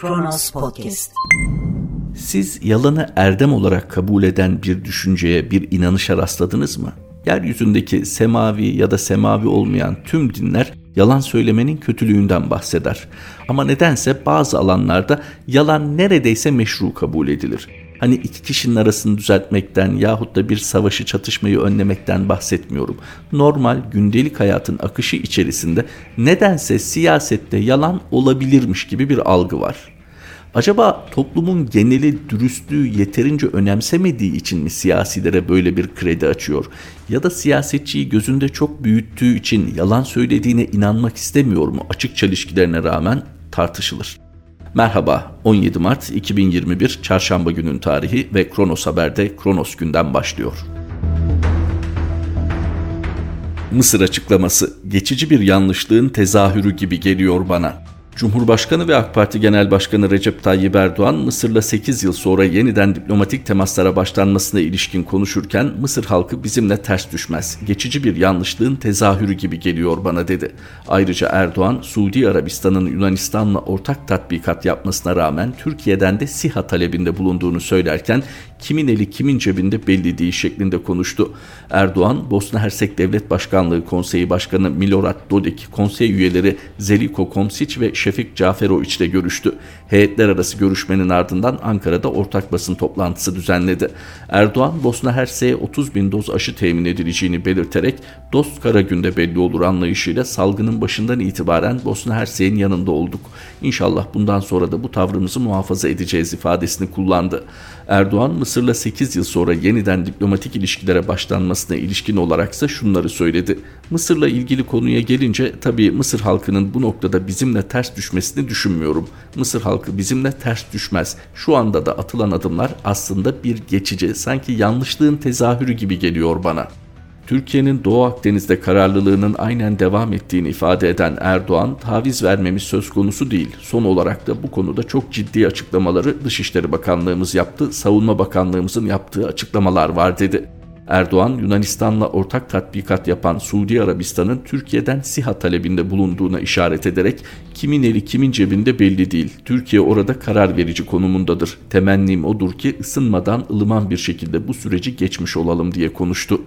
Kronos Podcast. Siz yalanı erdem olarak kabul eden bir düşünceye, bir inanışa rastladınız mı? Yeryüzündeki semavi ya da semavi olmayan tüm dinler yalan söylemenin kötülüğünden bahseder. Ama nedense bazı alanlarda yalan neredeyse meşru kabul edilir. Hani iki kişinin arasını düzeltmekten yahut da bir savaşı çatışmayı önlemekten bahsetmiyorum. Normal gündelik hayatın akışı içerisinde nedense siyasette yalan olabilirmiş gibi bir algı var. Acaba toplumun geneli dürüstlüğü yeterince önemsemediği için mi siyasilere böyle bir kredi açıyor? Ya da siyasetçiyi gözünde çok büyüttüğü için yalan söylediğine inanmak istemiyor mu açık çelişkilerine rağmen tartışılır. Merhaba 17 Mart 2021 Çarşamba günün tarihi ve Kronos Haber'de Kronos günden başlıyor. Mısır açıklaması geçici bir yanlışlığın tezahürü gibi geliyor bana. Cumhurbaşkanı ve AK Parti Genel Başkanı Recep Tayyip Erdoğan Mısır'la 8 yıl sonra yeniden diplomatik temaslara başlanmasına ilişkin konuşurken Mısır halkı bizimle ters düşmez. Geçici bir yanlışlığın tezahürü gibi geliyor bana dedi. Ayrıca Erdoğan Suudi Arabistan'ın Yunanistan'la ortak tatbikat yapmasına rağmen Türkiye'den de SİHA talebinde bulunduğunu söylerken kimin eli kimin cebinde belli değil şeklinde konuştu. Erdoğan, Bosna Hersek Devlet Başkanlığı Konseyi Başkanı Milorad Dodik, konsey üyeleri Zeliko Komsic ve Şefik Caferovic ile görüştü. Heyetler arası görüşmenin ardından Ankara'da ortak basın toplantısı düzenledi. Erdoğan, Bosna Hersek'e 30 bin doz aşı temin edileceğini belirterek dost kara günde belli olur anlayışıyla salgının başından itibaren Bosna Hersek'in yanında olduk. İnşallah bundan sonra da bu tavrımızı muhafaza edeceğiz ifadesini kullandı. Erdoğan, Mısır'la 8 yıl sonra yeniden diplomatik ilişkilere başlanmasına ilişkin olaraksa şunları söyledi. Mısır'la ilgili konuya gelince tabii Mısır halkının bu noktada bizimle ters düşmesini düşünmüyorum. Mısır halkı bizimle ters düşmez. Şu anda da atılan adımlar aslında bir geçici, sanki yanlışlığın tezahürü gibi geliyor bana. Türkiye'nin Doğu Akdeniz'de kararlılığının aynen devam ettiğini ifade eden Erdoğan, taviz vermemiz söz konusu değil. Son olarak da bu konuda çok ciddi açıklamaları Dışişleri Bakanlığımız yaptı, Savunma Bakanlığımızın yaptığı açıklamalar var dedi. Erdoğan, Yunanistan'la ortak tatbikat yapan Suudi Arabistan'ın Türkiye'den SİHA talebinde bulunduğuna işaret ederek kimin eli kimin cebinde belli değil. Türkiye orada karar verici konumundadır. Temennim odur ki ısınmadan ılıman bir şekilde bu süreci geçmiş olalım diye konuştu.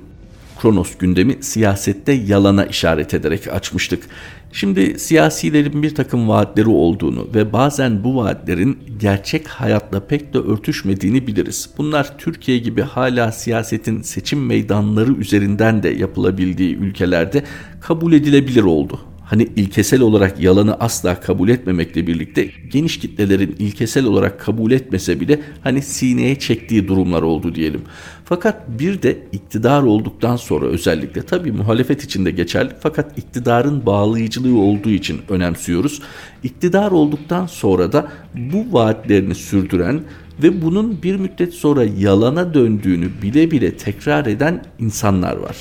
Kronos gündemi siyasette yalana işaret ederek açmıştık. Şimdi siyasilerin bir takım vaatleri olduğunu ve bazen bu vaatlerin gerçek hayatla pek de örtüşmediğini biliriz. Bunlar Türkiye gibi hala siyasetin seçim meydanları üzerinden de yapılabildiği ülkelerde kabul edilebilir oldu hani ilkesel olarak yalanı asla kabul etmemekle birlikte geniş kitlelerin ilkesel olarak kabul etmese bile hani sineye çektiği durumlar oldu diyelim. Fakat bir de iktidar olduktan sonra özellikle tabi muhalefet içinde geçerli fakat iktidarın bağlayıcılığı olduğu için önemsiyoruz. İktidar olduktan sonra da bu vaatlerini sürdüren ve bunun bir müddet sonra yalana döndüğünü bile bile tekrar eden insanlar var.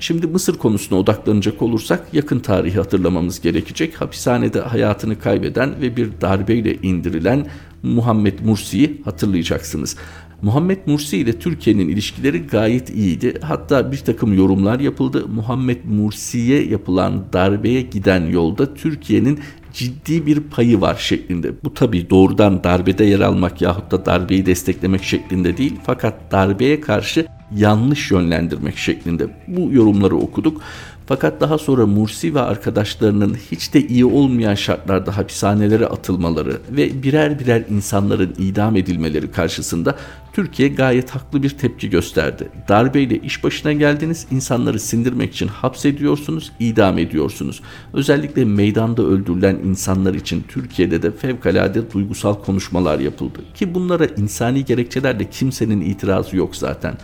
Şimdi Mısır konusuna odaklanacak olursak yakın tarihi hatırlamamız gerekecek. Hapishanede hayatını kaybeden ve bir darbeyle indirilen Muhammed Mursi'yi hatırlayacaksınız. Muhammed Mursi ile Türkiye'nin ilişkileri gayet iyiydi. Hatta bir takım yorumlar yapıldı. Muhammed Mursi'ye yapılan darbeye giden yolda Türkiye'nin ciddi bir payı var şeklinde. Bu tabi doğrudan darbede yer almak yahut da darbeyi desteklemek şeklinde değil fakat darbeye karşı yanlış yönlendirmek şeklinde bu yorumları okuduk. Fakat daha sonra Mursi ve arkadaşlarının hiç de iyi olmayan şartlarda hapishanelere atılmaları ve birer birer insanların idam edilmeleri karşısında Türkiye gayet haklı bir tepki gösterdi. Darbeyle iş başına geldiniz, insanları sindirmek için hapsediyorsunuz, idam ediyorsunuz. Özellikle meydanda öldürülen insanlar için Türkiye'de de fevkalade duygusal konuşmalar yapıldı. Ki bunlara insani gerekçelerle kimsenin itirazı yok zaten.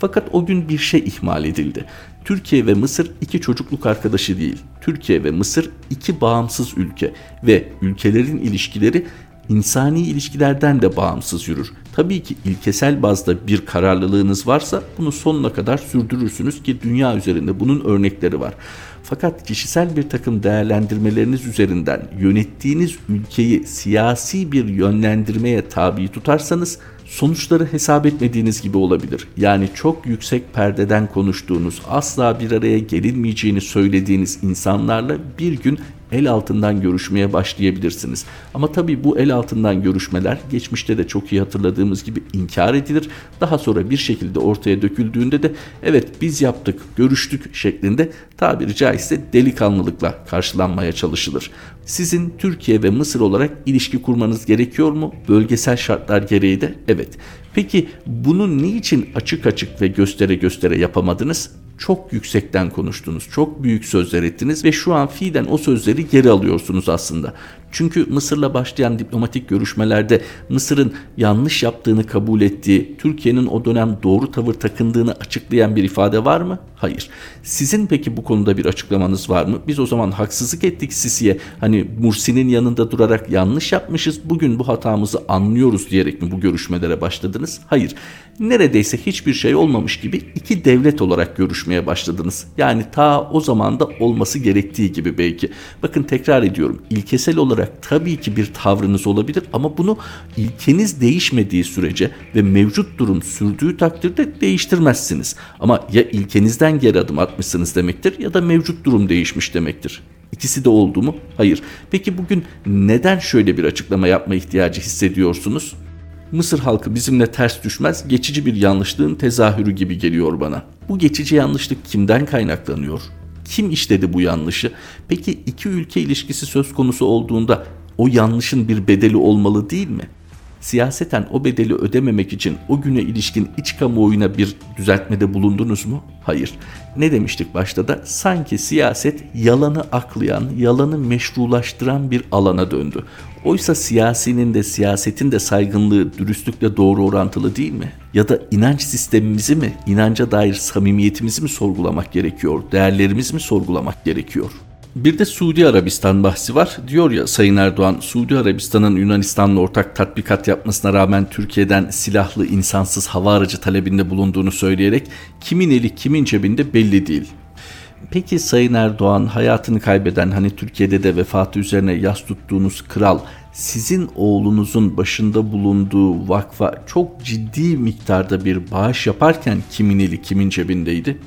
Fakat o gün bir şey ihmal edildi. Türkiye ve Mısır iki çocukluk arkadaşı değil. Türkiye ve Mısır iki bağımsız ülke ve ülkelerin ilişkileri insani ilişkilerden de bağımsız yürür. Tabii ki ilkesel bazda bir kararlılığınız varsa bunu sonuna kadar sürdürürsünüz ki dünya üzerinde bunun örnekleri var. Fakat kişisel bir takım değerlendirmeleriniz üzerinden yönettiğiniz ülkeyi siyasi bir yönlendirmeye tabi tutarsanız sonuçları hesap etmediğiniz gibi olabilir. Yani çok yüksek perdeden konuştuğunuz, asla bir araya gelinmeyeceğini söylediğiniz insanlarla bir gün el altından görüşmeye başlayabilirsiniz. Ama tabii bu el altından görüşmeler geçmişte de çok iyi hatırladığımız gibi inkar edilir. Daha sonra bir şekilde ortaya döküldüğünde de evet biz yaptık, görüştük şeklinde tabiri caizse delikanlılıkla karşılanmaya çalışılır. Sizin Türkiye ve Mısır olarak ilişki kurmanız gerekiyor mu? Bölgesel şartlar gereği de evet. Peki bunu niçin açık açık ve göstere göstere yapamadınız? çok yüksekten konuştunuz, çok büyük sözler ettiniz ve şu an fiilen o sözleri geri alıyorsunuz aslında. Çünkü Mısır'la başlayan diplomatik görüşmelerde Mısır'ın yanlış yaptığını kabul ettiği, Türkiye'nin o dönem doğru tavır takındığını açıklayan bir ifade var mı? Hayır. Sizin peki bu konuda bir açıklamanız var mı? Biz o zaman haksızlık ettik Sisi'ye. Hani Mursi'nin yanında durarak yanlış yapmışız. Bugün bu hatamızı anlıyoruz diyerek mi bu görüşmelere başladınız? Hayır. Neredeyse hiçbir şey olmamış gibi iki devlet olarak görüşmeye başladınız. Yani ta o zaman da olması gerektiği gibi belki. Bakın tekrar ediyorum. İlkesel olarak tabii ki bir tavrınız olabilir ama bunu ilkeniz değişmediği sürece ve mevcut durum sürdüğü takdirde değiştirmezsiniz. Ama ya ilkenizden geri adım atmışsınız demektir ya da mevcut durum değişmiş demektir. İkisi de oldu mu? Hayır. Peki bugün neden şöyle bir açıklama yapma ihtiyacı hissediyorsunuz? Mısır halkı bizimle ters düşmez, geçici bir yanlışlığın tezahürü gibi geliyor bana. Bu geçici yanlışlık kimden kaynaklanıyor? Kim işledi bu yanlışı? Peki iki ülke ilişkisi söz konusu olduğunda o yanlışın bir bedeli olmalı değil mi? Siyaseten o bedeli ödememek için o güne ilişkin iç kamuoyuna bir düzeltmede bulundunuz mu? Hayır. Ne demiştik başta da? Sanki siyaset yalanı aklayan, yalanı meşrulaştıran bir alana döndü. Oysa siyasinin de siyasetin de saygınlığı dürüstlükle doğru orantılı değil mi? Ya da inanç sistemimizi mi, inanca dair samimiyetimizi mi sorgulamak gerekiyor, değerlerimizi mi sorgulamak gerekiyor? Bir de Suudi Arabistan bahsi var. Diyor ya Sayın Erdoğan, Suudi Arabistan'ın Yunanistan'la ortak tatbikat yapmasına rağmen Türkiye'den silahlı insansız hava aracı talebinde bulunduğunu söyleyerek kimin eli kimin cebinde belli değil. Peki Sayın Erdoğan hayatını kaybeden hani Türkiye'de de vefatı üzerine yas tuttuğunuz kral sizin oğlunuzun başında bulunduğu vakfa çok ciddi miktarda bir bağış yaparken kimin eli kimin cebindeydi?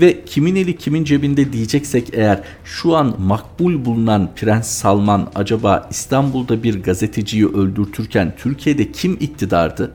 Ve kimin eli kimin cebinde diyeceksek eğer şu an makbul bulunan Prens Salman acaba İstanbul'da bir gazeteciyi öldürtürken Türkiye'de kim iktidardı?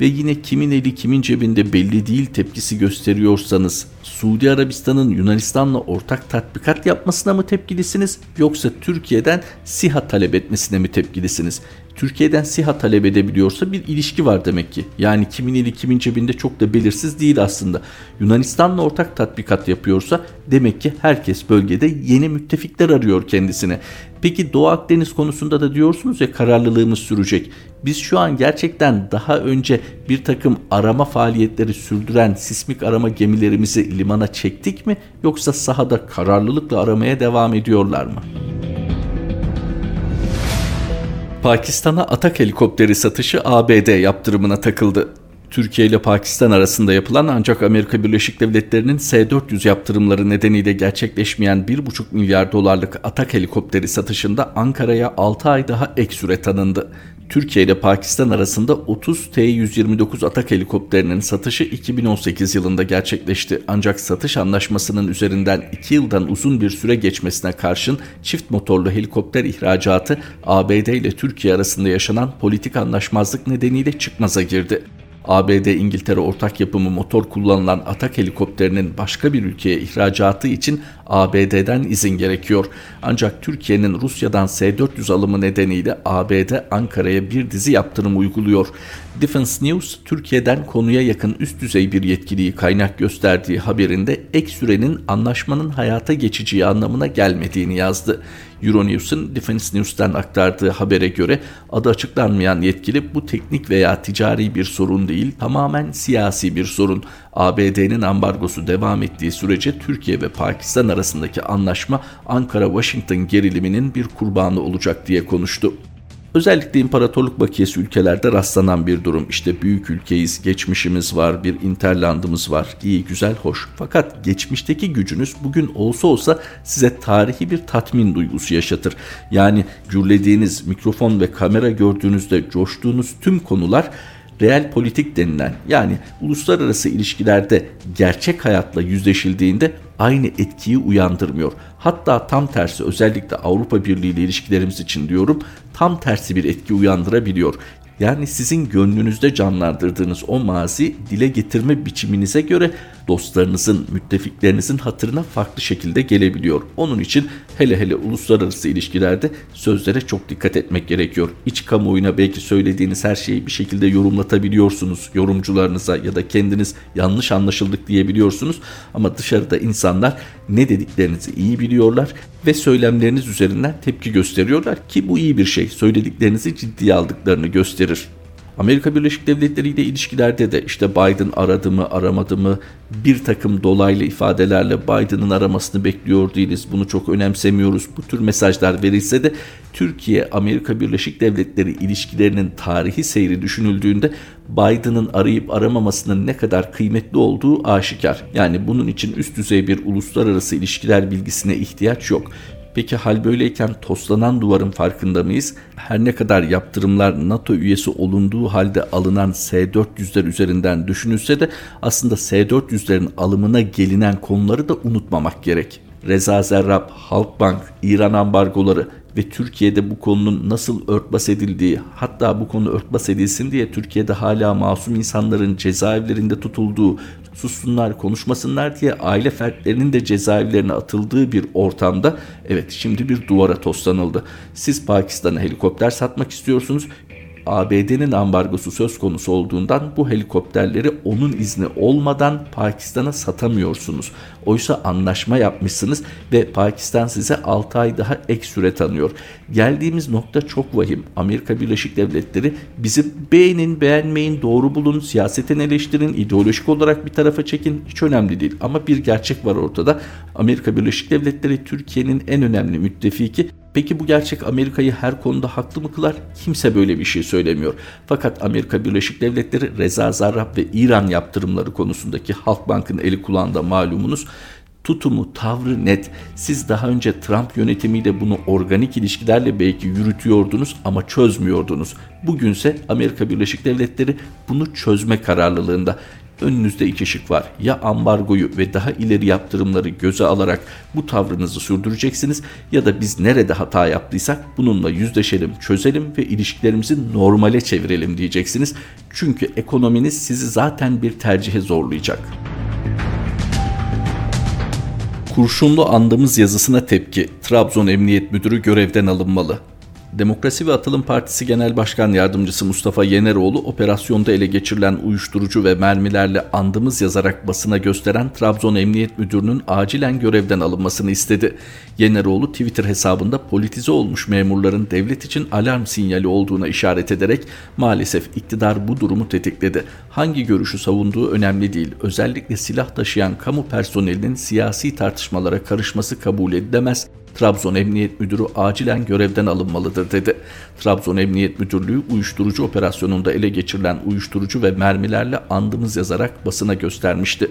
Ve yine kimin eli kimin cebinde belli değil tepkisi gösteriyorsanız Suudi Arabistan'ın Yunanistan'la ortak tatbikat yapmasına mı tepkilisiniz yoksa Türkiye'den SİHA talep etmesine mi tepkilisiniz? Türkiye'den SİHA talep edebiliyorsa bir ilişki var demek ki. Yani kimin eli kimin cebinde çok da belirsiz değil aslında. Yunanistan'la ortak tatbikat yapıyorsa demek ki herkes bölgede yeni müttefikler arıyor kendisine. Peki Doğu Akdeniz konusunda da diyorsunuz ya kararlılığımız sürecek. Biz şu an gerçekten daha önce bir takım arama faaliyetleri sürdüren sismik arama gemilerimizi limana çektik mi yoksa sahada kararlılıkla aramaya devam ediyorlar mı? Pakistan'a atak helikopteri satışı ABD yaptırımına takıldı. Türkiye ile Pakistan arasında yapılan ancak Amerika Birleşik Devletleri'nin S-400 yaptırımları nedeniyle gerçekleşmeyen 1,5 milyar dolarlık atak helikopteri satışında Ankara'ya 6 ay daha ek süre tanındı. Türkiye ile Pakistan arasında 30 T-129 atak helikopterinin satışı 2018 yılında gerçekleşti. Ancak satış anlaşmasının üzerinden 2 yıldan uzun bir süre geçmesine karşın çift motorlu helikopter ihracatı ABD ile Türkiye arasında yaşanan politik anlaşmazlık nedeniyle çıkmaza girdi. ABD İngiltere ortak yapımı motor kullanılan atak helikopterinin başka bir ülkeye ihracatı için ABD'den izin gerekiyor. Ancak Türkiye'nin Rusya'dan S-400 alımı nedeniyle ABD Ankara'ya bir dizi yaptırım uyguluyor. Defense News, Türkiye'den konuya yakın üst düzey bir yetkiliyi kaynak gösterdiği haberinde ek sürenin anlaşmanın hayata geçeceği anlamına gelmediğini yazdı. Euronews'un Defense News'ten aktardığı habere göre adı açıklanmayan yetkili bu teknik veya ticari bir sorun değil tamamen siyasi bir sorun. ABD'nin ambargosu devam ettiği sürece Türkiye ve Pakistan arasındaki anlaşma Ankara-Washington geriliminin bir kurbanı olacak diye konuştu. Özellikle imparatorluk bakiyesi ülkelerde rastlanan bir durum. İşte büyük ülkeyiz, geçmişimiz var, bir interlandımız var. İyi, güzel, hoş. Fakat geçmişteki gücünüz bugün olsa olsa size tarihi bir tatmin duygusu yaşatır. Yani gürlediğiniz mikrofon ve kamera gördüğünüzde coştuğunuz tüm konular real politik denilen yani uluslararası ilişkilerde gerçek hayatla yüzleşildiğinde aynı etkiyi uyandırmıyor. Hatta tam tersi özellikle Avrupa Birliği ile ilişkilerimiz için diyorum tam tersi bir etki uyandırabiliyor. Yani sizin gönlünüzde canlandırdığınız o mazi dile getirme biçiminize göre dostlarınızın, müttefiklerinizin hatırına farklı şekilde gelebiliyor. Onun için hele hele uluslararası ilişkilerde sözlere çok dikkat etmek gerekiyor. İç kamuoyuna belki söylediğiniz her şeyi bir şekilde yorumlatabiliyorsunuz yorumcularınıza ya da kendiniz yanlış anlaşıldık diyebiliyorsunuz ama dışarıda insanlar ne dediklerinizi iyi biliyorlar ve söylemleriniz üzerinden tepki gösteriyorlar ki bu iyi bir şey. Söylediklerinizi ciddiye aldıklarını gösterir. Amerika Birleşik Devletleri ile ilişkilerde de işte Biden aradı mı aramadı mı bir takım dolaylı ifadelerle Biden'ın aramasını bekliyor değiliz. Bunu çok önemsemiyoruz. Bu tür mesajlar verilse de Türkiye Amerika Birleşik Devletleri ilişkilerinin tarihi seyri düşünüldüğünde Biden'ın arayıp aramamasının ne kadar kıymetli olduğu aşikar. Yani bunun için üst düzey bir uluslararası ilişkiler bilgisine ihtiyaç yok. Peki hal böyleyken toslanan duvarın farkında mıyız? Her ne kadar yaptırımlar NATO üyesi olunduğu halde alınan S-400'ler üzerinden düşünülse de aslında S-400'lerin alımına gelinen konuları da unutmamak gerek. Reza Zerrab, Halkbank, İran ambargoları ve Türkiye'de bu konunun nasıl örtbas edildiği hatta bu konu örtbas edilsin diye Türkiye'de hala masum insanların cezaevlerinde tutulduğu sussunlar konuşmasınlar diye aile fertlerinin de cezaevlerine atıldığı bir ortamda evet şimdi bir duvara toslanıldı. Siz Pakistan'a helikopter satmak istiyorsunuz. ABD'nin ambargosu söz konusu olduğundan bu helikopterleri onun izni olmadan Pakistan'a satamıyorsunuz. Oysa anlaşma yapmışsınız ve Pakistan size 6 ay daha ek süre tanıyor. Geldiğimiz nokta çok vahim. Amerika Birleşik Devletleri bizim beğenin, beğenmeyin, doğru bulun, siyasetin eleştirin, ideolojik olarak bir tarafa çekin hiç önemli değil. Ama bir gerçek var ortada. Amerika Birleşik Devletleri Türkiye'nin en önemli müttefiki Peki bu gerçek Amerika'yı her konuda haklı mı kılar? Kimse böyle bir şey söylemiyor. Fakat Amerika Birleşik Devletleri Reza Zarrab ve İran yaptırımları konusundaki Halkbank'ın eli kulağında malumunuz tutumu, tavrı net. Siz daha önce Trump yönetimiyle bunu organik ilişkilerle belki yürütüyordunuz ama çözmüyordunuz. Bugünse Amerika Birleşik Devletleri bunu çözme kararlılığında. Önünüzde iki şık var. Ya ambargoyu ve daha ileri yaptırımları göze alarak bu tavrınızı sürdüreceksiniz ya da biz nerede hata yaptıysak bununla yüzleşelim, çözelim ve ilişkilerimizi normale çevirelim diyeceksiniz. Çünkü ekonominiz sizi zaten bir tercihe zorlayacak. Kurşunlu andığımız yazısına tepki. Trabzon Emniyet Müdürü görevden alınmalı. Demokrasi ve Atılım Partisi Genel Başkan Yardımcısı Mustafa Yeneroğlu operasyonda ele geçirilen uyuşturucu ve mermilerle andımız yazarak basına gösteren Trabzon Emniyet Müdürü'nün acilen görevden alınmasını istedi. Yeneroğlu Twitter hesabında politize olmuş memurların devlet için alarm sinyali olduğuna işaret ederek maalesef iktidar bu durumu tetikledi. Hangi görüşü savunduğu önemli değil. Özellikle silah taşıyan kamu personelinin siyasi tartışmalara karışması kabul edilemez. Trabzon Emniyet Müdürü acilen görevden alınmalıdır dedi. Trabzon Emniyet Müdürlüğü uyuşturucu operasyonunda ele geçirilen uyuşturucu ve mermilerle andımız yazarak basına göstermişti.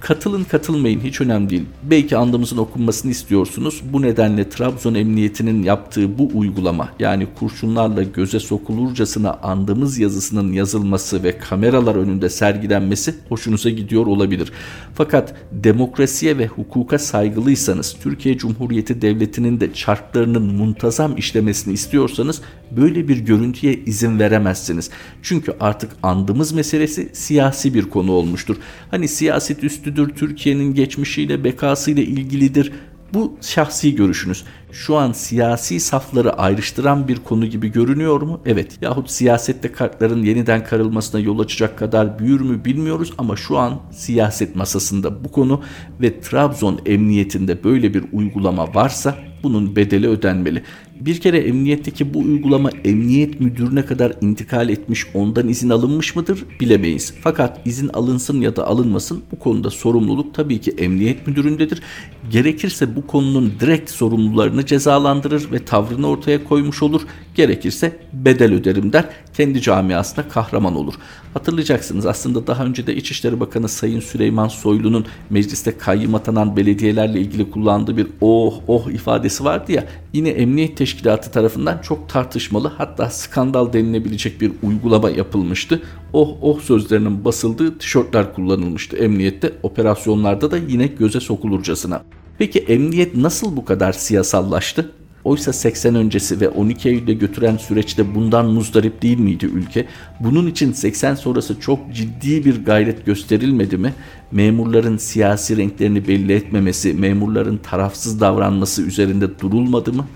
Katılın katılmayın hiç önemli değil. Belki andımızın okunmasını istiyorsunuz. Bu nedenle Trabzon Emniyeti'nin yaptığı bu uygulama yani kurşunlarla göze sokulurcasına andımız yazısının yazılması ve kameralar önünde sergilenmesi hoşunuza gidiyor olabilir. Fakat demokrasiye ve hukuka saygılıysanız Türkiye Cumhuriyeti Devleti'nin de çarklarının muntazam işlemesini istiyorsanız böyle bir görüntüye izin veremezsiniz. Çünkü artık andımız meselesi siyasi bir konu olmuştur. Hani siyaset üstüdür, Türkiye'nin geçmişiyle, bekasıyla ilgilidir. Bu şahsi görüşünüz. Şu an siyasi safları ayrıştıran bir konu gibi görünüyor mu? Evet. Yahut siyasette kartların yeniden karılmasına yol açacak kadar büyür mü bilmiyoruz ama şu an siyaset masasında bu konu ve Trabzon emniyetinde böyle bir uygulama varsa bunun bedeli ödenmeli. Bir kere emniyetteki bu uygulama emniyet müdürüne kadar intikal etmiş ondan izin alınmış mıdır bilemeyiz. Fakat izin alınsın ya da alınmasın bu konuda sorumluluk tabii ki emniyet müdüründedir. Gerekirse bu konunun direkt sorumlularını cezalandırır ve tavrını ortaya koymuş olur. Gerekirse bedel öderim der. Kendi camiasına kahraman olur. Hatırlayacaksınız aslında daha önce de İçişleri Bakanı Sayın Süleyman Soylu'nun mecliste kayyım atanan belediyelerle ilgili kullandığı bir oh oh ifadesi vardı ya. Yine emniyet Teşkilatı tarafından çok tartışmalı hatta skandal denilebilecek bir uygulama yapılmıştı. Oh oh sözlerinin basıldığı tişörtler kullanılmıştı emniyette. Operasyonlarda da yine göze sokulurcasına. Peki emniyet nasıl bu kadar siyasallaştı? Oysa 80 öncesi ve 12 Eylül'de götüren süreçte bundan muzdarip değil miydi ülke? Bunun için 80 sonrası çok ciddi bir gayret gösterilmedi mi? Memurların siyasi renklerini belli etmemesi, memurların tarafsız davranması üzerinde durulmadı mı?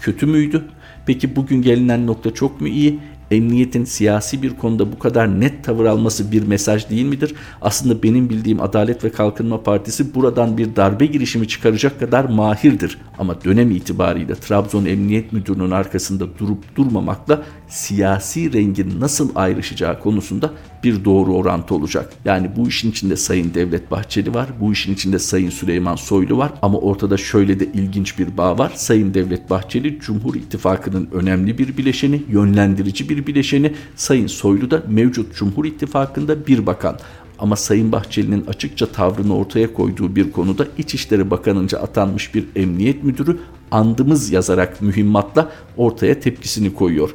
Kötü müydü? Peki bugün gelinen nokta çok mu iyi? Emniyetin siyasi bir konuda bu kadar net tavır alması bir mesaj değil midir? Aslında benim bildiğim Adalet ve Kalkınma Partisi buradan bir darbe girişimi çıkaracak kadar mahirdir. Ama dönem itibariyle Trabzon Emniyet Müdürü'nün arkasında durup durmamakla siyasi rengin nasıl ayrışacağı konusunda bir doğru orantı olacak. Yani bu işin içinde Sayın Devlet Bahçeli var, bu işin içinde Sayın Süleyman Soylu var ama ortada şöyle de ilginç bir bağ var. Sayın Devlet Bahçeli Cumhur İttifakı'nın önemli bir bileşeni, yönlendirici bir bileşeni. Sayın Soylu da mevcut Cumhur İttifakı'nda bir bakan. Ama Sayın Bahçeli'nin açıkça tavrını ortaya koyduğu bir konuda İçişleri Bakanı'nca atanmış bir emniyet müdürü andımız yazarak mühimmatla ortaya tepkisini koyuyor.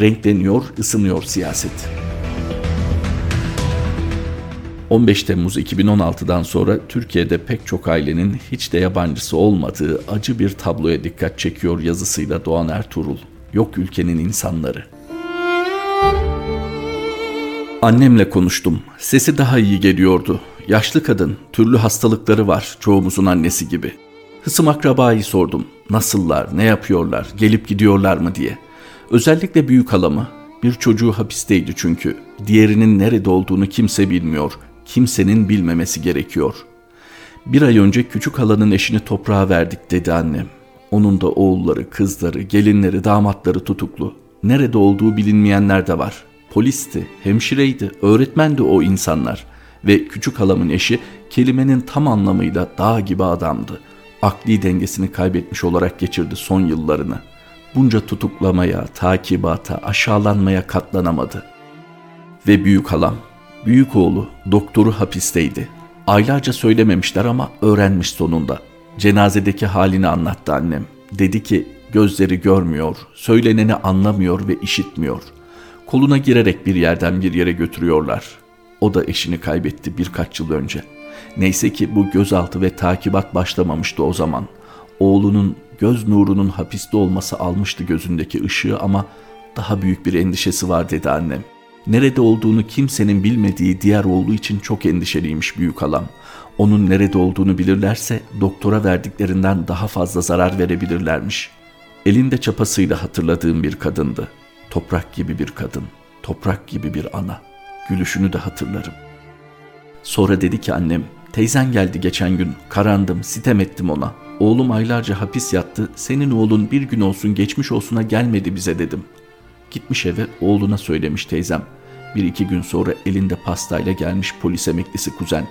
Renkleniyor, ısınıyor siyaset. 15 Temmuz 2016'dan sonra Türkiye'de pek çok ailenin hiç de yabancısı olmadığı acı bir tabloya dikkat çekiyor yazısıyla Doğan Ertuğrul. Yok ülkenin insanları. Annemle konuştum. Sesi daha iyi geliyordu. Yaşlı kadın, türlü hastalıkları var çoğumuzun annesi gibi. Hısım akrabayı sordum. Nasıllar, ne yapıyorlar, gelip gidiyorlar mı diye. Özellikle büyük halamı. Bir çocuğu hapisteydi çünkü. Diğerinin nerede olduğunu kimse bilmiyor. Kimsenin bilmemesi gerekiyor. Bir ay önce küçük halanın eşini toprağa verdik dedi annem. Onun da oğulları, kızları, gelinleri, damatları tutuklu. Nerede olduğu bilinmeyenler de var. Polisti, hemşireydi, öğretmendi o insanlar. Ve küçük halamın eşi kelimenin tam anlamıyla dağ gibi adamdı. Akli dengesini kaybetmiş olarak geçirdi son yıllarını. Bunca tutuklamaya, takibata, aşağılanmaya katlanamadı. Ve büyük halam, büyük oğlu, doktoru hapisteydi. Aylarca söylememişler ama öğrenmiş sonunda. Cenazedeki halini anlattı annem. Dedi ki gözleri görmüyor, söyleneni anlamıyor ve işitmiyor. Koluna girerek bir yerden bir yere götürüyorlar. O da eşini kaybetti birkaç yıl önce. Neyse ki bu gözaltı ve takibat başlamamıştı o zaman. Oğlunun göz nurunun hapiste olması almıştı gözündeki ışığı ama daha büyük bir endişesi var dedi annem. Nerede olduğunu kimsenin bilmediği diğer oğlu için çok endişeliymiş büyük halam. Onun nerede olduğunu bilirlerse doktora verdiklerinden daha fazla zarar verebilirlermiş. Elinde çapasıyla hatırladığım bir kadındı. Toprak gibi bir kadın, toprak gibi bir ana. Gülüşünü de hatırlarım. Sonra dedi ki annem, teyzen geldi geçen gün, karandım, sitem ettim ona. Oğlum aylarca hapis yattı, senin oğlun bir gün olsun geçmiş olsuna gelmedi bize dedim. Gitmiş eve oğluna söylemiş teyzem. Bir iki gün sonra elinde pastayla gelmiş polis emeklisi kuzen.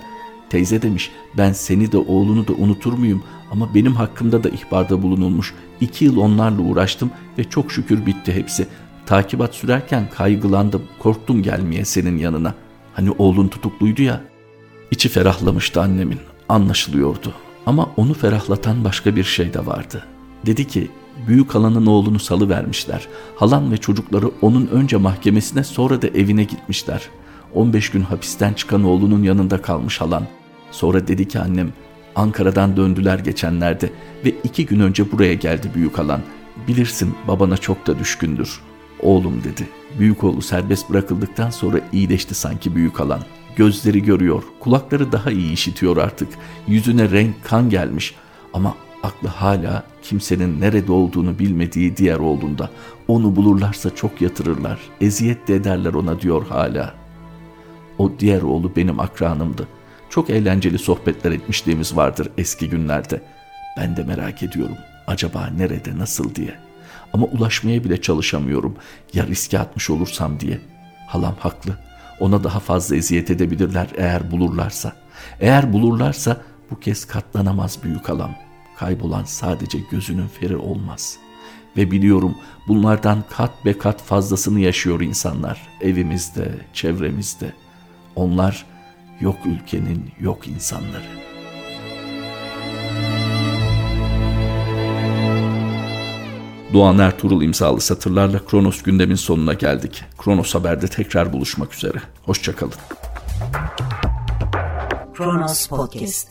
Teyze demiş ben seni de oğlunu da unutur muyum ama benim hakkımda da ihbarda bulunulmuş. İki yıl onlarla uğraştım ve çok şükür bitti hepsi. Takibat sürerken kaygılandım, korktum gelmeye senin yanına. Hani oğlun tutukluydu ya. İçi ferahlamıştı annemin, anlaşılıyordu. Ama onu ferahlatan başka bir şey de vardı. Dedi ki, büyük halanın oğlunu salı vermişler. Halan ve çocukları onun önce mahkemesine sonra da evine gitmişler. 15 gün hapisten çıkan oğlunun yanında kalmış halan. Sonra dedi ki annem, Ankara'dan döndüler geçenlerde ve iki gün önce buraya geldi büyük halan. Bilirsin babana çok da düşkündür. Oğlum dedi. Büyük oğlu serbest bırakıldıktan sonra iyileşti sanki büyük alan. Gözleri görüyor, kulakları daha iyi işitiyor artık. Yüzüne renk kan gelmiş ama aklı hala kimsenin nerede olduğunu bilmediği diğer oğlunda. Onu bulurlarsa çok yatırırlar, eziyet de ederler ona diyor hala. O diğer oğlu benim akranımdı. Çok eğlenceli sohbetler etmişliğimiz vardır eski günlerde. Ben de merak ediyorum acaba nerede nasıl diye.'' Ama ulaşmaya bile çalışamıyorum. Ya riske atmış olursam diye. Halam haklı. Ona daha fazla eziyet edebilirler eğer bulurlarsa. Eğer bulurlarsa bu kez katlanamaz büyük halam. Kaybolan sadece gözünün feri olmaz. Ve biliyorum bunlardan kat be kat fazlasını yaşıyor insanlar evimizde, çevremizde. Onlar yok ülkenin yok insanları.'' Doğan Ertuğrul imzalı satırlarla Kronos gündemin sonuna geldik. Kronos Haber'de tekrar buluşmak üzere. Hoşçakalın. Kronos Podcast